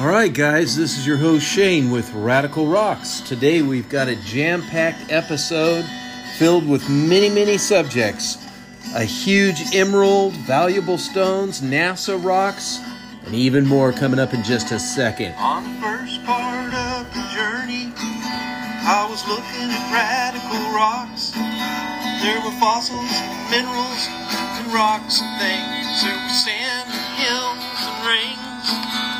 All right, guys, this is your host Shane with Radical Rocks. Today we've got a jam packed episode filled with many, many subjects a huge emerald, valuable stones, NASA rocks, and even more coming up in just a second. On the first part of the journey, I was looking at radical rocks. There were fossils, minerals, and rocks and things. There was sand, hills, and rings.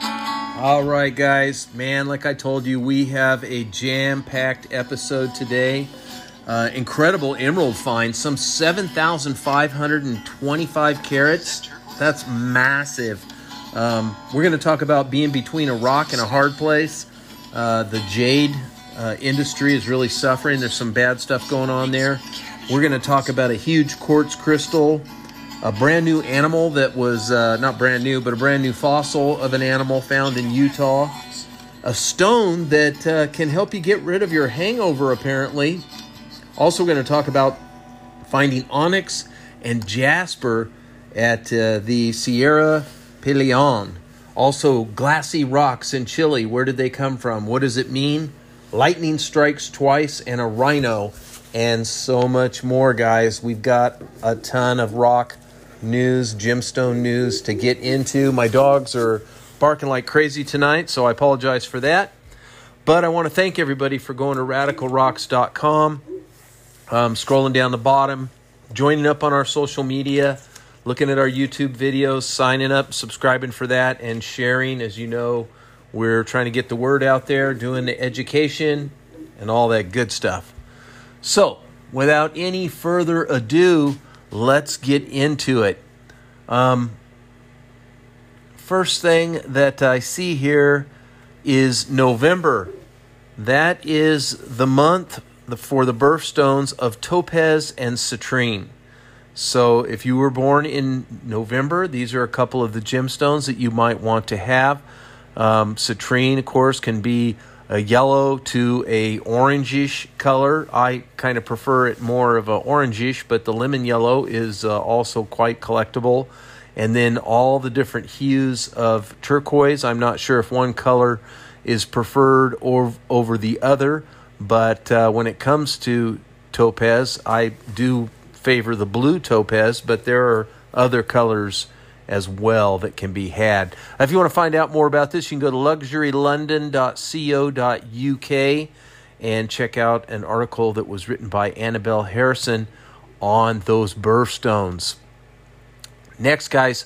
All right, guys, man, like I told you, we have a jam packed episode today. Uh, incredible emerald find, some 7,525 carats. That's massive. Um, we're going to talk about being between a rock and a hard place. Uh, the jade uh, industry is really suffering. There's some bad stuff going on there. We're going to talk about a huge quartz crystal, a brand new animal that was uh, not brand new, but a brand new fossil of an animal found in Utah, a stone that uh, can help you get rid of your hangover, apparently. Also, going to talk about finding onyx and jasper at uh, the Sierra Peleon. Also, glassy rocks in Chile. Where did they come from? What does it mean? Lightning strikes twice and a rhino, and so much more, guys. We've got a ton of rock news, gemstone news to get into. My dogs are barking like crazy tonight, so I apologize for that. But I want to thank everybody for going to radicalrocks.com, um, scrolling down the bottom, joining up on our social media, looking at our YouTube videos, signing up, subscribing for that, and sharing. As you know, we're trying to get the word out there, doing the education and all that good stuff. So, without any further ado, let's get into it. Um, first thing that I see here is November. That is the month for the birthstones of topaz and citrine. So, if you were born in November, these are a couple of the gemstones that you might want to have. Um, citrine, of course, can be a yellow to a orangish color. I kind of prefer it more of a orangish, but the lemon yellow is uh, also quite collectible. And then all the different hues of turquoise. I'm not sure if one color is preferred or over the other, but uh, when it comes to topaz, I do favor the blue topaz, but there are other colors as well that can be had. If you want to find out more about this, you can go to luxurylondon.co.uk and check out an article that was written by Annabelle Harrison on those birthstones. Next, guys,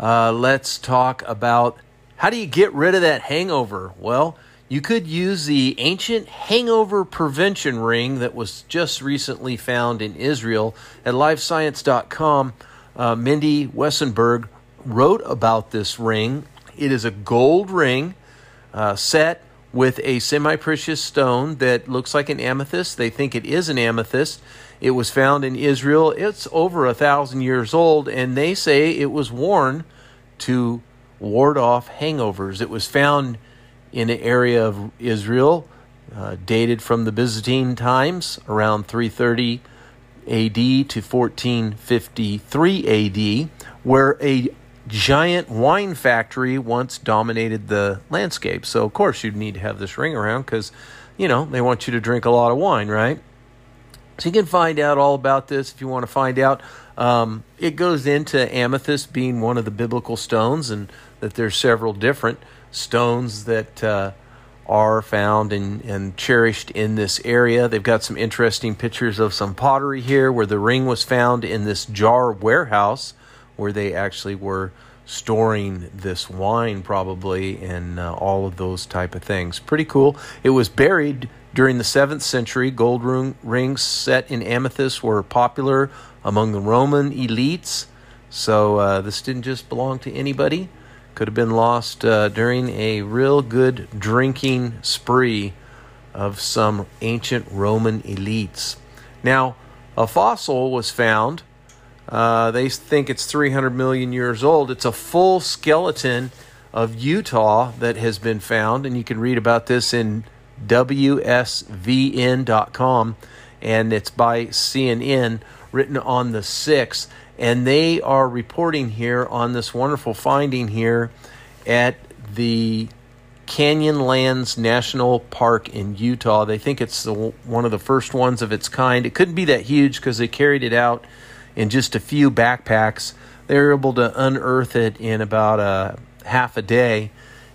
uh, let's talk about how do you get rid of that hangover? Well, you could use the ancient hangover prevention ring that was just recently found in Israel at livescience.com. Uh, Mindy Wessenberg wrote about this ring. It is a gold ring uh, set with a semi precious stone that looks like an amethyst. They think it is an amethyst. It was found in Israel. It's over a thousand years old, and they say it was worn to ward off hangovers. It was found in an area of Israel uh, dated from the Byzantine times around 330 AD to 1453 AD, where a giant wine factory once dominated the landscape. So, of course, you'd need to have this ring around because, you know, they want you to drink a lot of wine, right? So, you can find out all about this if you want to find out. Um, it goes into amethyst being one of the biblical stones, and that there's several different stones that uh, are found and, and cherished in this area. They've got some interesting pictures of some pottery here where the ring was found in this jar warehouse where they actually were storing this wine probably and uh, all of those type of things pretty cool it was buried during the 7th century gold ring, rings set in amethyst were popular among the roman elites so uh, this didn't just belong to anybody could have been lost uh, during a real good drinking spree of some ancient Roman elites. Now, a fossil was found. Uh, they think it's 300 million years old. It's a full skeleton of Utah that has been found, and you can read about this in WSVN.com, and it's by CNN, written on the 6th. And they are reporting here on this wonderful finding here at the Canyonlands National Park in Utah. They think it's the, one of the first ones of its kind. It couldn't be that huge because they carried it out in just a few backpacks. They were able to unearth it in about a half a day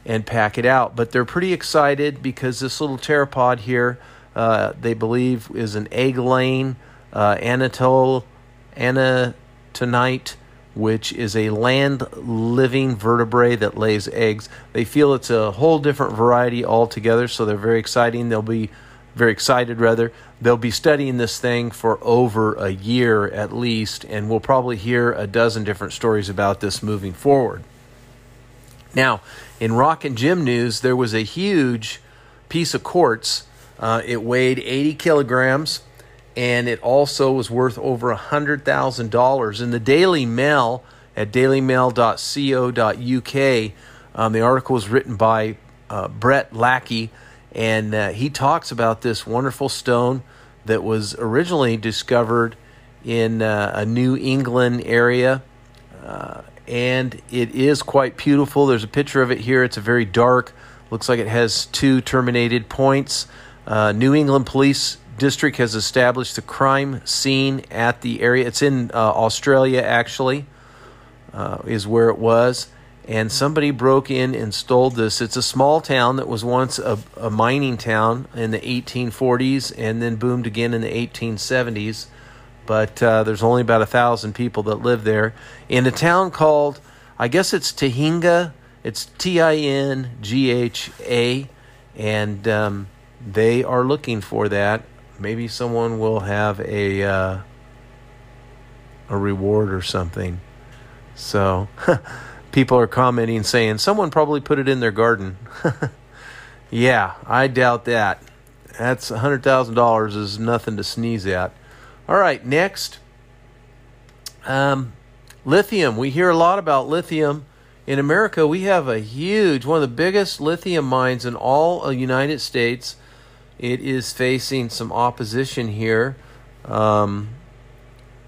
and pack it out. But they're pretty excited because this little pteropod here, uh, they believe, is an egg laying uh, anatole, anatonite which is a land living vertebrae that lays eggs. They feel it's a whole different variety altogether, so they're very exciting. They'll be very excited rather. They'll be studying this thing for over a year at least, and we'll probably hear a dozen different stories about this moving forward. Now, in rock and gem news, there was a huge piece of quartz. Uh, it weighed 80 kilograms and it also was worth over $100,000. In the Daily Mail at dailymail.co.uk, um, the article was written by uh, Brett Lackey, and uh, he talks about this wonderful stone that was originally discovered in uh, a New England area. Uh, and it is quite beautiful. There's a picture of it here. It's a very dark, looks like it has two terminated points. Uh, New England police district has established the crime scene at the area. It's in uh, Australia, actually, uh, is where it was. And somebody broke in and stole this. It's a small town that was once a, a mining town in the 1840s and then boomed again in the 1870s. But uh, there's only about a thousand people that live there. In a town called, I guess it's Tingha. It's T I N G H A. And um, they are looking for that maybe someone will have a uh, a reward or something. So people are commenting saying someone probably put it in their garden. yeah, I doubt that. That's hundred thousand dollars is nothing to sneeze at. All right, next. Um, lithium. We hear a lot about lithium. In America, we have a huge, one of the biggest lithium mines in all the United States. It is facing some opposition here. Um,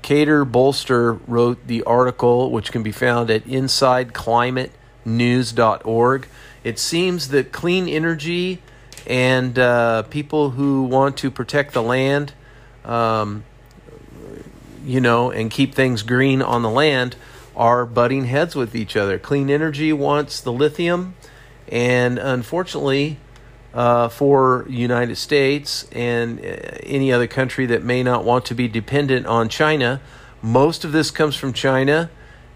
Cater Bolster wrote the article, which can be found at InsideClimateNews.org. It seems that clean energy and uh, people who want to protect the land, um, you know, and keep things green on the land are butting heads with each other. Clean energy wants the lithium, and unfortunately, uh, for United States and uh, any other country that may not want to be dependent on China. Most of this comes from China,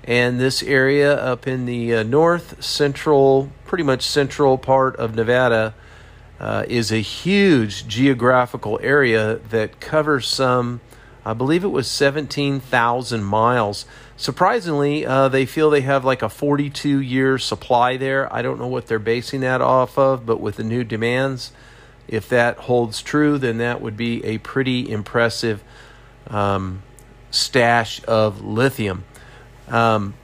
and this area up in the uh, north central, pretty much central part of Nevada, uh, is a huge geographical area that covers some, I believe it was 17,000 miles. Surprisingly, uh, they feel they have like a 42 year supply there. I don't know what they're basing that off of, but with the new demands, if that holds true, then that would be a pretty impressive um, stash of lithium. Um,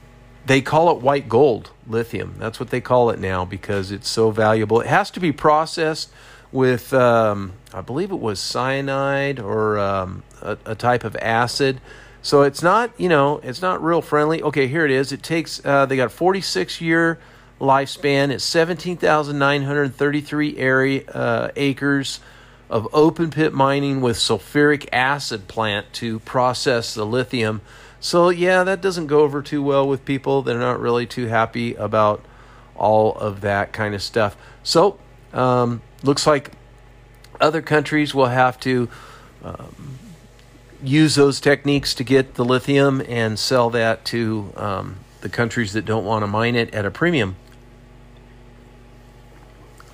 they call it white gold lithium. That's what they call it now because it's so valuable. It has to be processed with, um, I believe it was cyanide or um, a, a type of acid so it's not, you know, it's not real friendly. Okay, here it is. It takes, uh, they got a 46 year lifespan. It's 17,933 area, uh, acres of open pit mining with sulfuric acid plant to process the lithium. So, yeah, that doesn't go over too well with people. They're not really too happy about all of that kind of stuff. So, um, looks like other countries will have to um, use those techniques to get the lithium and sell that to um, the countries that don't want to mine it at a premium.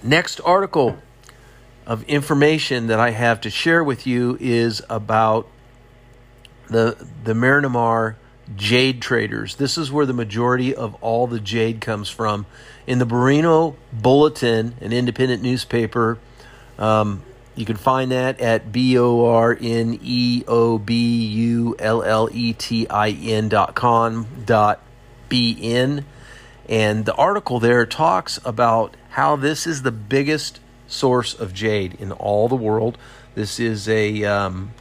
Next article of information that I have to share with you is about the the Myanmar jade traders. This is where the majority of all the jade comes from. In the Borneo Bulletin, an independent newspaper, um, You can find that at B O R N E O B U L L E T I N dot com dot B N. And the article there talks about how this is the biggest source of jade in all the world. This is a um,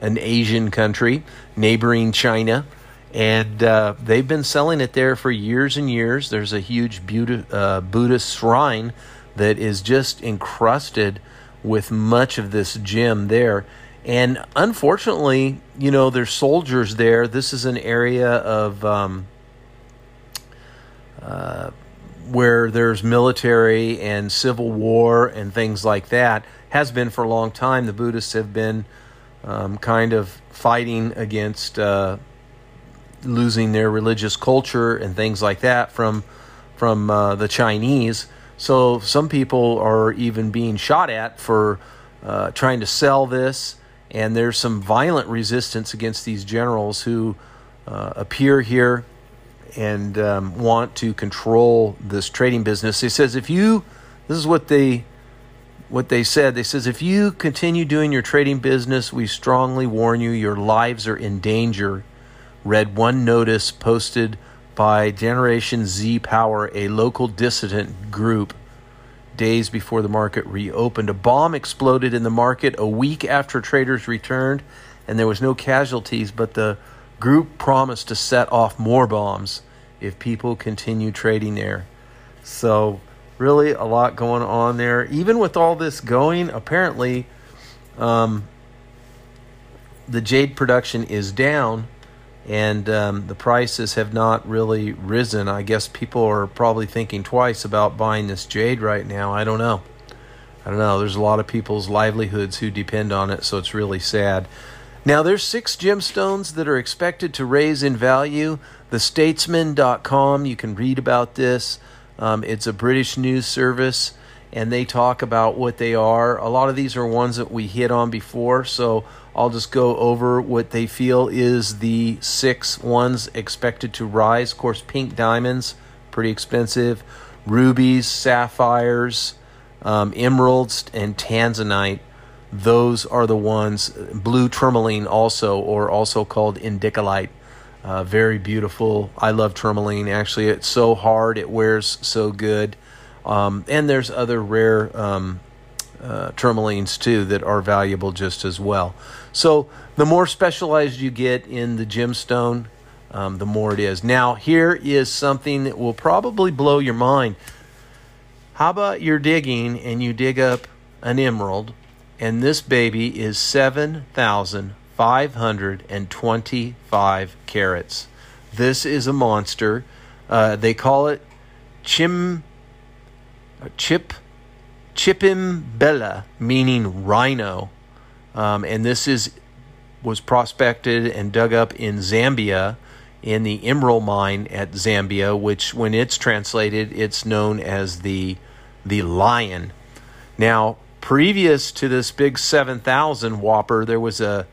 an Asian country neighboring China, and uh, they've been selling it there for years and years. There's a huge Buddha, uh, Buddhist shrine that is just encrusted with much of this gem there. And unfortunately, you know, there's soldiers there. This is an area of um, uh, where there's military and civil war and things like that. Has been for a long time. The Buddhists have been um, kind of fighting against uh, losing their religious culture and things like that from from uh, the Chinese. So some people are even being shot at for uh, trying to sell this, and there's some violent resistance against these generals who uh, appear here and um, want to control this trading business. He says if you, this is what they what they said. They says if you continue doing your trading business, we strongly warn you your lives are in danger. Read one notice posted by Generation Z Power, a local dissident group, days before the market reopened. A bomb exploded in the market a week after traders returned, and there was no casualties, but the group promised to set off more bombs if people continue trading there. So really a lot going on there. Even with all this going, apparently, um, the jade production is down, and um, the prices have not really risen. I guess people are probably thinking twice about buying this jade right now. I don't know. I don't know. There's a lot of people's livelihoods who depend on it, so it's really sad. Now, there's six gemstones that are expected to raise in value. TheStatesman.com, you can read about this. Um, it's a British news service, and they talk about what they are. A lot of these are ones that we hit on before, so I'll just go over what they feel is the six ones expected to rise. Of course, pink diamonds, pretty expensive. Rubies, sapphires, um, emeralds, and tanzanite. Those are the ones. Blue tourmaline, also, or also called indicolite uh, very beautiful. I love tourmaline. Actually, it's so hard. It wears so good. Um, and there's other rare um, uh, tourmalines too that are valuable just as well. So the more specialized you get in the gemstone, um, the more it is. Now here is something that will probably blow your mind. How about you're digging and you dig up an emerald, and this baby is seven thousand five hundred and twenty-five carats. This is a monster. Uh, they call it chim, chip, Chipembele, meaning rhino. Um, and this is was prospected and dug up in Zambia in the emerald mine at Zambia, which when it's translated, it's known as the the lion. Now, previous to this big 7,000 whopper, there was a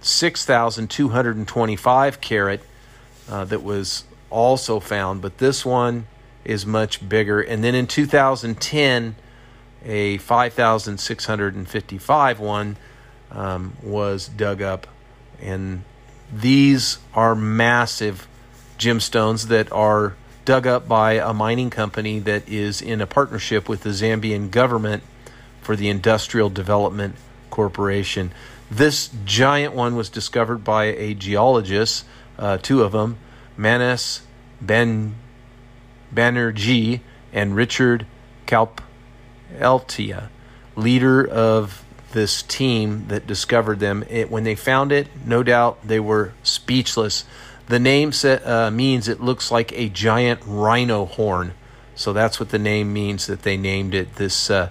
6,225 carat uh, that was also found, but this one is much bigger. And then in 2010, a 5,655 one um, was dug up, and these are massive gemstones that are dug up by a mining company that is in a partnership with the Zambian government for the Industrial Development Corporation. This giant one was discovered by a geologist, uh, two of them, Manas Ben Banerjee and Richard Kapeta, leader of this team that discovered them. It, when they found it, no doubt they were speechless. The name set, uh, means it looks like a giant rhino horn. So that's what the name means that they named it this uh,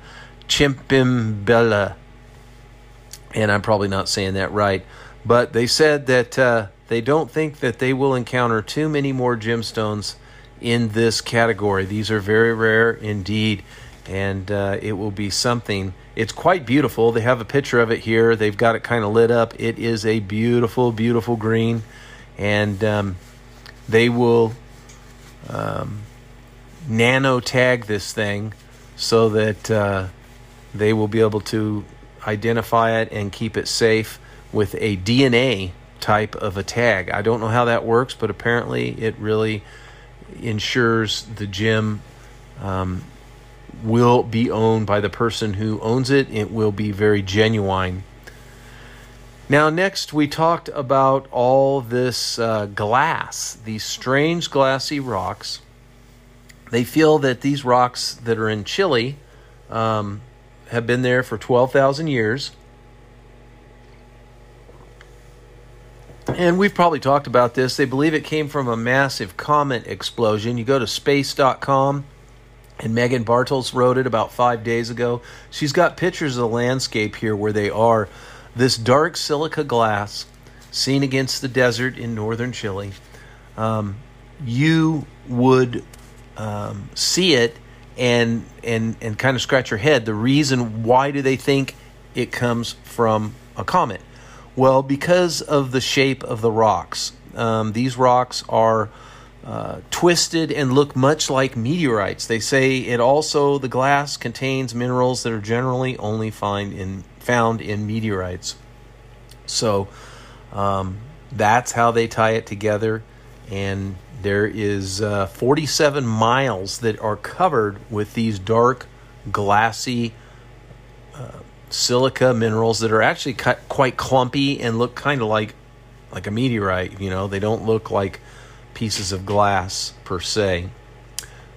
and I'm probably not saying that right, but they said that uh, they don't think that they will encounter too many more gemstones in this category. These are very rare indeed, and uh, it will be something. It's quite beautiful. They have a picture of it here. They've got it kind of lit up. It is a beautiful, beautiful green, and um, they will um, nano tag this thing so that. Uh, they will be able to identify it and keep it safe with a DNA type of a tag. I don't know how that works, but apparently it really ensures the gem um, will be owned by the person who owns it. It will be very genuine. Now, next, we talked about all this uh, glass, these strange glassy rocks. They feel that these rocks that are in Chile um, have been there for 12,000 years. And we've probably talked about this. They believe it came from a massive comet explosion. You go to space.com, and Meghan Bartels wrote it about five days ago. She's got pictures of the landscape here where they are. This dark silica glass seen against the desert in northern Chile. Um, you would um, see it and and and kind of scratch your head. The reason why do they think it comes from a comet? Well, because of the shape of the rocks. Um, these rocks are uh, twisted and look much like meteorites. They say it also the glass contains minerals that are generally only find in found in meteorites. So um, that's how they tie it together, and there is uh, 47 miles that are covered with these dark, glassy silica minerals that are actually quite clumpy and look kind of like like a meteorite. You know, they don't look like pieces of glass per se.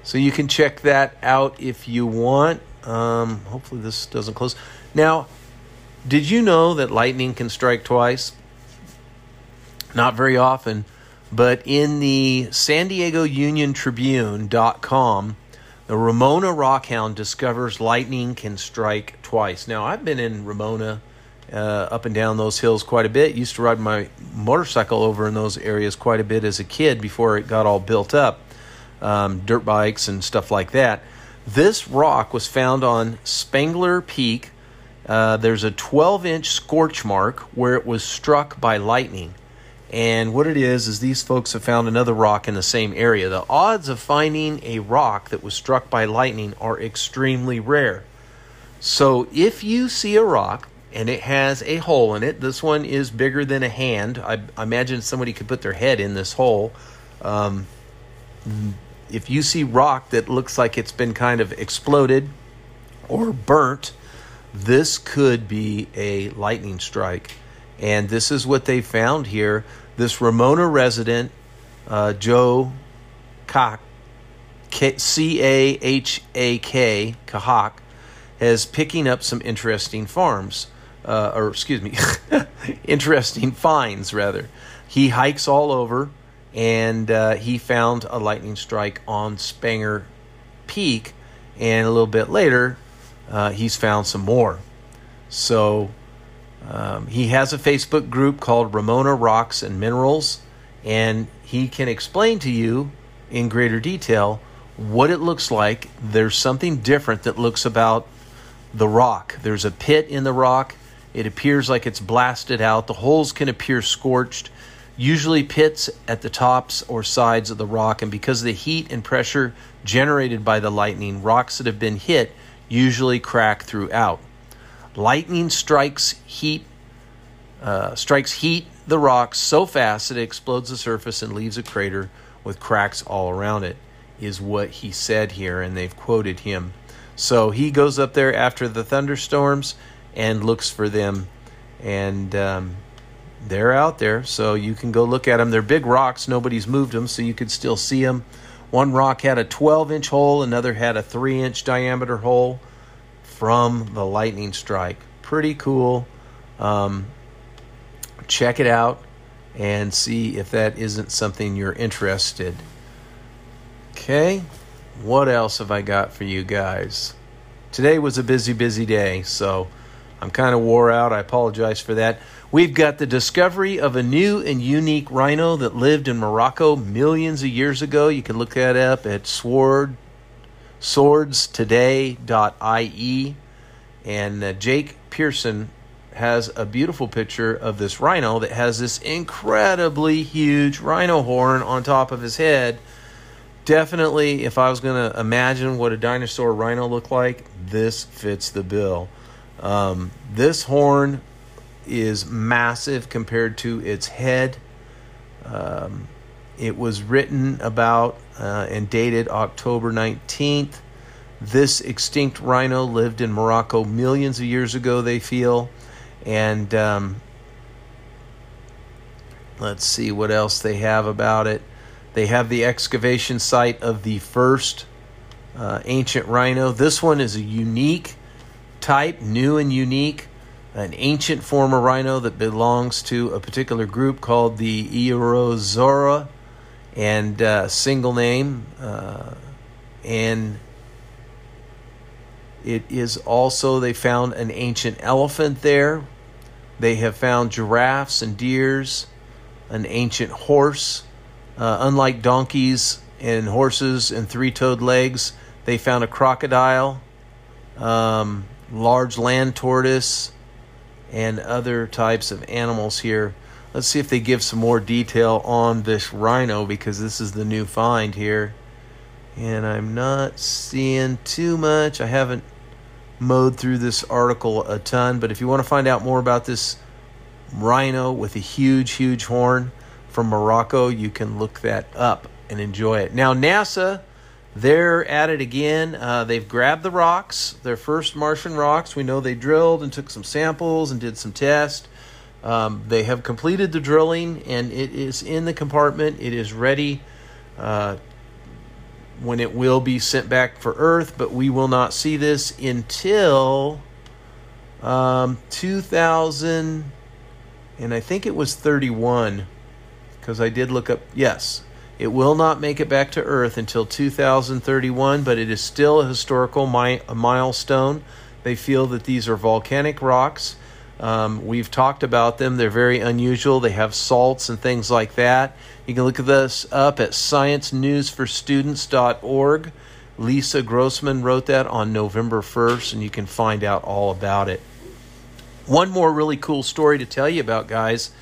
So you can check that out if you want. Um, hopefully this doesn't close. Now, did you know that lightning can strike twice? Not very often. But in the San Diego Union Tribune.com, the Ramona Rockhound discovers lightning can strike twice. Now, I've been in Ramona uh, up and down those hills quite a bit. Used to ride my motorcycle over in those areas quite a bit as a kid before it got all built up, um, dirt bikes and stuff like that. This rock was found on Spangler Peak. Uh, there's a 12 inch scorch mark where it was struck by lightning. And what it is, is these folks have found another rock in the same area. The odds of finding a rock that was struck by lightning are extremely rare. So if you see a rock and it has a hole in it, this one is bigger than a hand. I, I imagine somebody could put their head in this hole. Um, if you see rock that looks like it's been kind of exploded or burnt, this could be a lightning strike. And this is what they found here this Ramona resident, uh, Joe Cahak, C A H A K, is picking up some interesting farms, uh, or excuse me, interesting finds rather. He hikes all over, and uh, he found a lightning strike on Spangler Peak, and a little bit later, uh, he's found some more. So um, he has a Facebook group called Ramona Rocks and Minerals, and he can explain to you in greater detail what it looks like. There's something different that looks about the rock. There's a pit in the rock. It appears like it's blasted out. The holes can appear scorched, usually pits at the tops or sides of the rock. And because of the heat and pressure generated by the lightning, rocks that have been hit usually crack throughout. Lightning strikes heat uh, strikes heat the rock so fast that it explodes the surface and leaves a crater with cracks all around it. Is what he said here, and they've quoted him. So he goes up there after the thunderstorms and looks for them, and um, they're out there. So you can go look at them. They're big rocks. Nobody's moved them, so you could still see them. One rock had a 12 inch hole, another had a 3 inch diameter hole from the lightning strike. Pretty cool. Um, check it out and see if that isn't something you're interested. Okay, what else have I got for you guys? Today was a busy, busy day, so I'm kind of wore out. I apologize for that. We've got the discovery of a new and unique rhino that lived in Morocco millions of years ago. You can look that up at Sword swordstoday.ie. And uh, Jake Pearson has a beautiful picture of this rhino that has this incredibly huge rhino horn on top of his head. Definitely, if I was going to imagine what a dinosaur rhino looked like, this fits the bill. Um, this horn is massive compared to its head. Um, it was written about uh, and dated October 19th. This extinct rhino lived in Morocco millions of years ago, they feel. And um, let's see what else they have about it. They have the excavation site of the first uh, ancient rhino. This one is a unique type, new and unique, an ancient form of rhino that belongs to a particular group called the Eosaura, and uh, single name, uh, and it is also they found an ancient elephant there. They have found giraffes and deers, an ancient horse. Uh, unlike donkeys and horses and three-toed legs, they found a crocodile, um, large land tortoise, and other types of animals here. Let's see if they give some more detail on this rhino because this is the new find here. And I'm not seeing too much. I haven't mowed through this article a ton, but if you want to find out more about this rhino with a huge, huge horn from Morocco, you can look that up and enjoy it. Now, NASA, they're at it again. Uh, they've grabbed the rocks, their first Martian rocks. We know they drilled and took some samples and did some tests. Um, they have completed the drilling and it is in the compartment. It is ready uh, when it will be sent back for Earth, but we will not see this until um, 2000, and I think it was 31, because I did look up. Yes, it will not make it back to Earth until 2031, but it is still a historical mi- a milestone. They feel that these are volcanic rocks um, we've talked about them. They're very unusual. They have salts and things like that. You can look this up at sciencenewsforstudents.org. Lisa Grossman wrote that on November 1st, and you can find out all about it. One more really cool story to tell you about, guys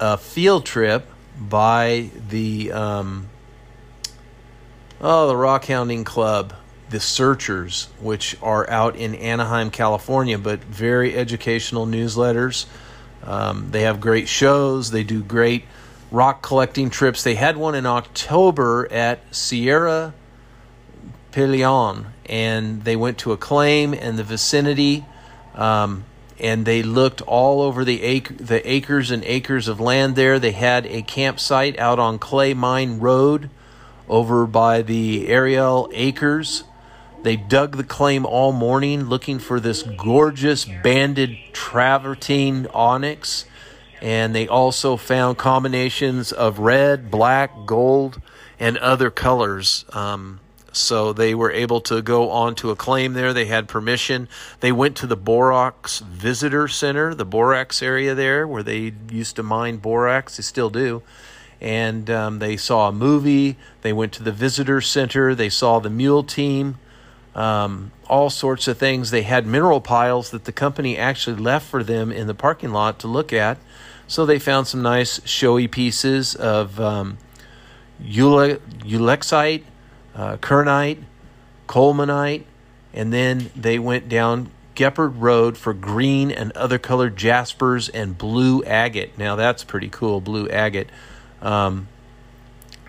a field trip by the um, oh the rock hounding club the Searchers, which are out in Anaheim, California, but very educational newsletters. Um, they have great shows. They do great rock collecting trips. They had one in October at Sierra Pelion, and they went to Acclaim and the vicinity, um, and they looked all over the acre, the acres and acres of land there. They had a campsite out on Clay Mine Road over by the Ariel Acres they dug the claim all morning looking for this gorgeous banded travertine onyx. And they also found combinations of red, black, gold, and other colors. Um, so they were able to go on to a claim there. They had permission. They went to the Borax Visitor Center, the borax area there, where they used to mine borax. They still do. And um, they saw a movie. They went to the visitor center. They saw the mule team um, all sorts of things. They had mineral piles that the company actually left for them in the parking lot to look at. So they found some nice showy pieces of um, ulexite, uh, kernite, colemanite, and then they went down Geppert Road for green and other colored jaspers and blue agate. Now that's pretty cool, blue agate. Um,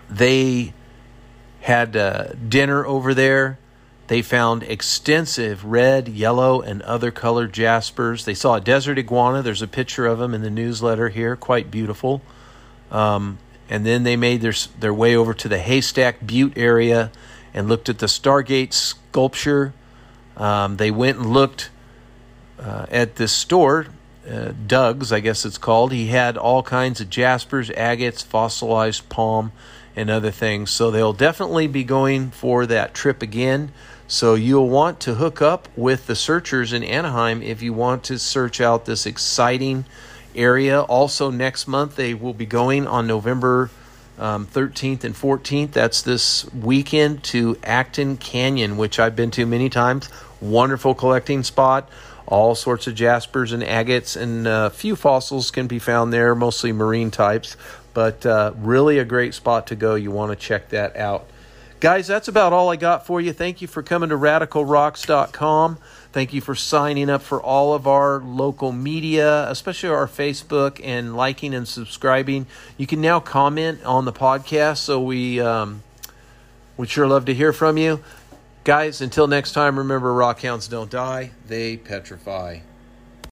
they had uh, dinner over there they found extensive red, yellow, and other colored jaspers. They saw a desert iguana. There's a picture of them in the newsletter here, quite beautiful. Um, and then they made their, their way over to the Haystack Butte area and looked at the Stargate sculpture. Um, they went and looked uh, at this store, uh, Doug's, I guess it's called. He had all kinds of jaspers, agates, fossilized palm, and other things. So they'll definitely be going for that trip again. So you'll want to hook up with the searchers in Anaheim if you want to search out this exciting area. Also, next month they will be going on November um, 13th and 14th. That's this weekend to Acton Canyon, which I've been to many times. Wonderful collecting spot. All sorts of jaspers and agates, and a uh, few fossils can be found there, mostly marine types. But uh, really a great spot to go. You want to check that out. Guys, that's about all I got for you. Thank you for coming to radicalrocks.com. Thank you for signing up for all of our local media, especially our Facebook, and liking and subscribing. You can now comment on the podcast, so we um, would sure love to hear from you. Guys, until next time, remember rockhounds don't die, they petrify.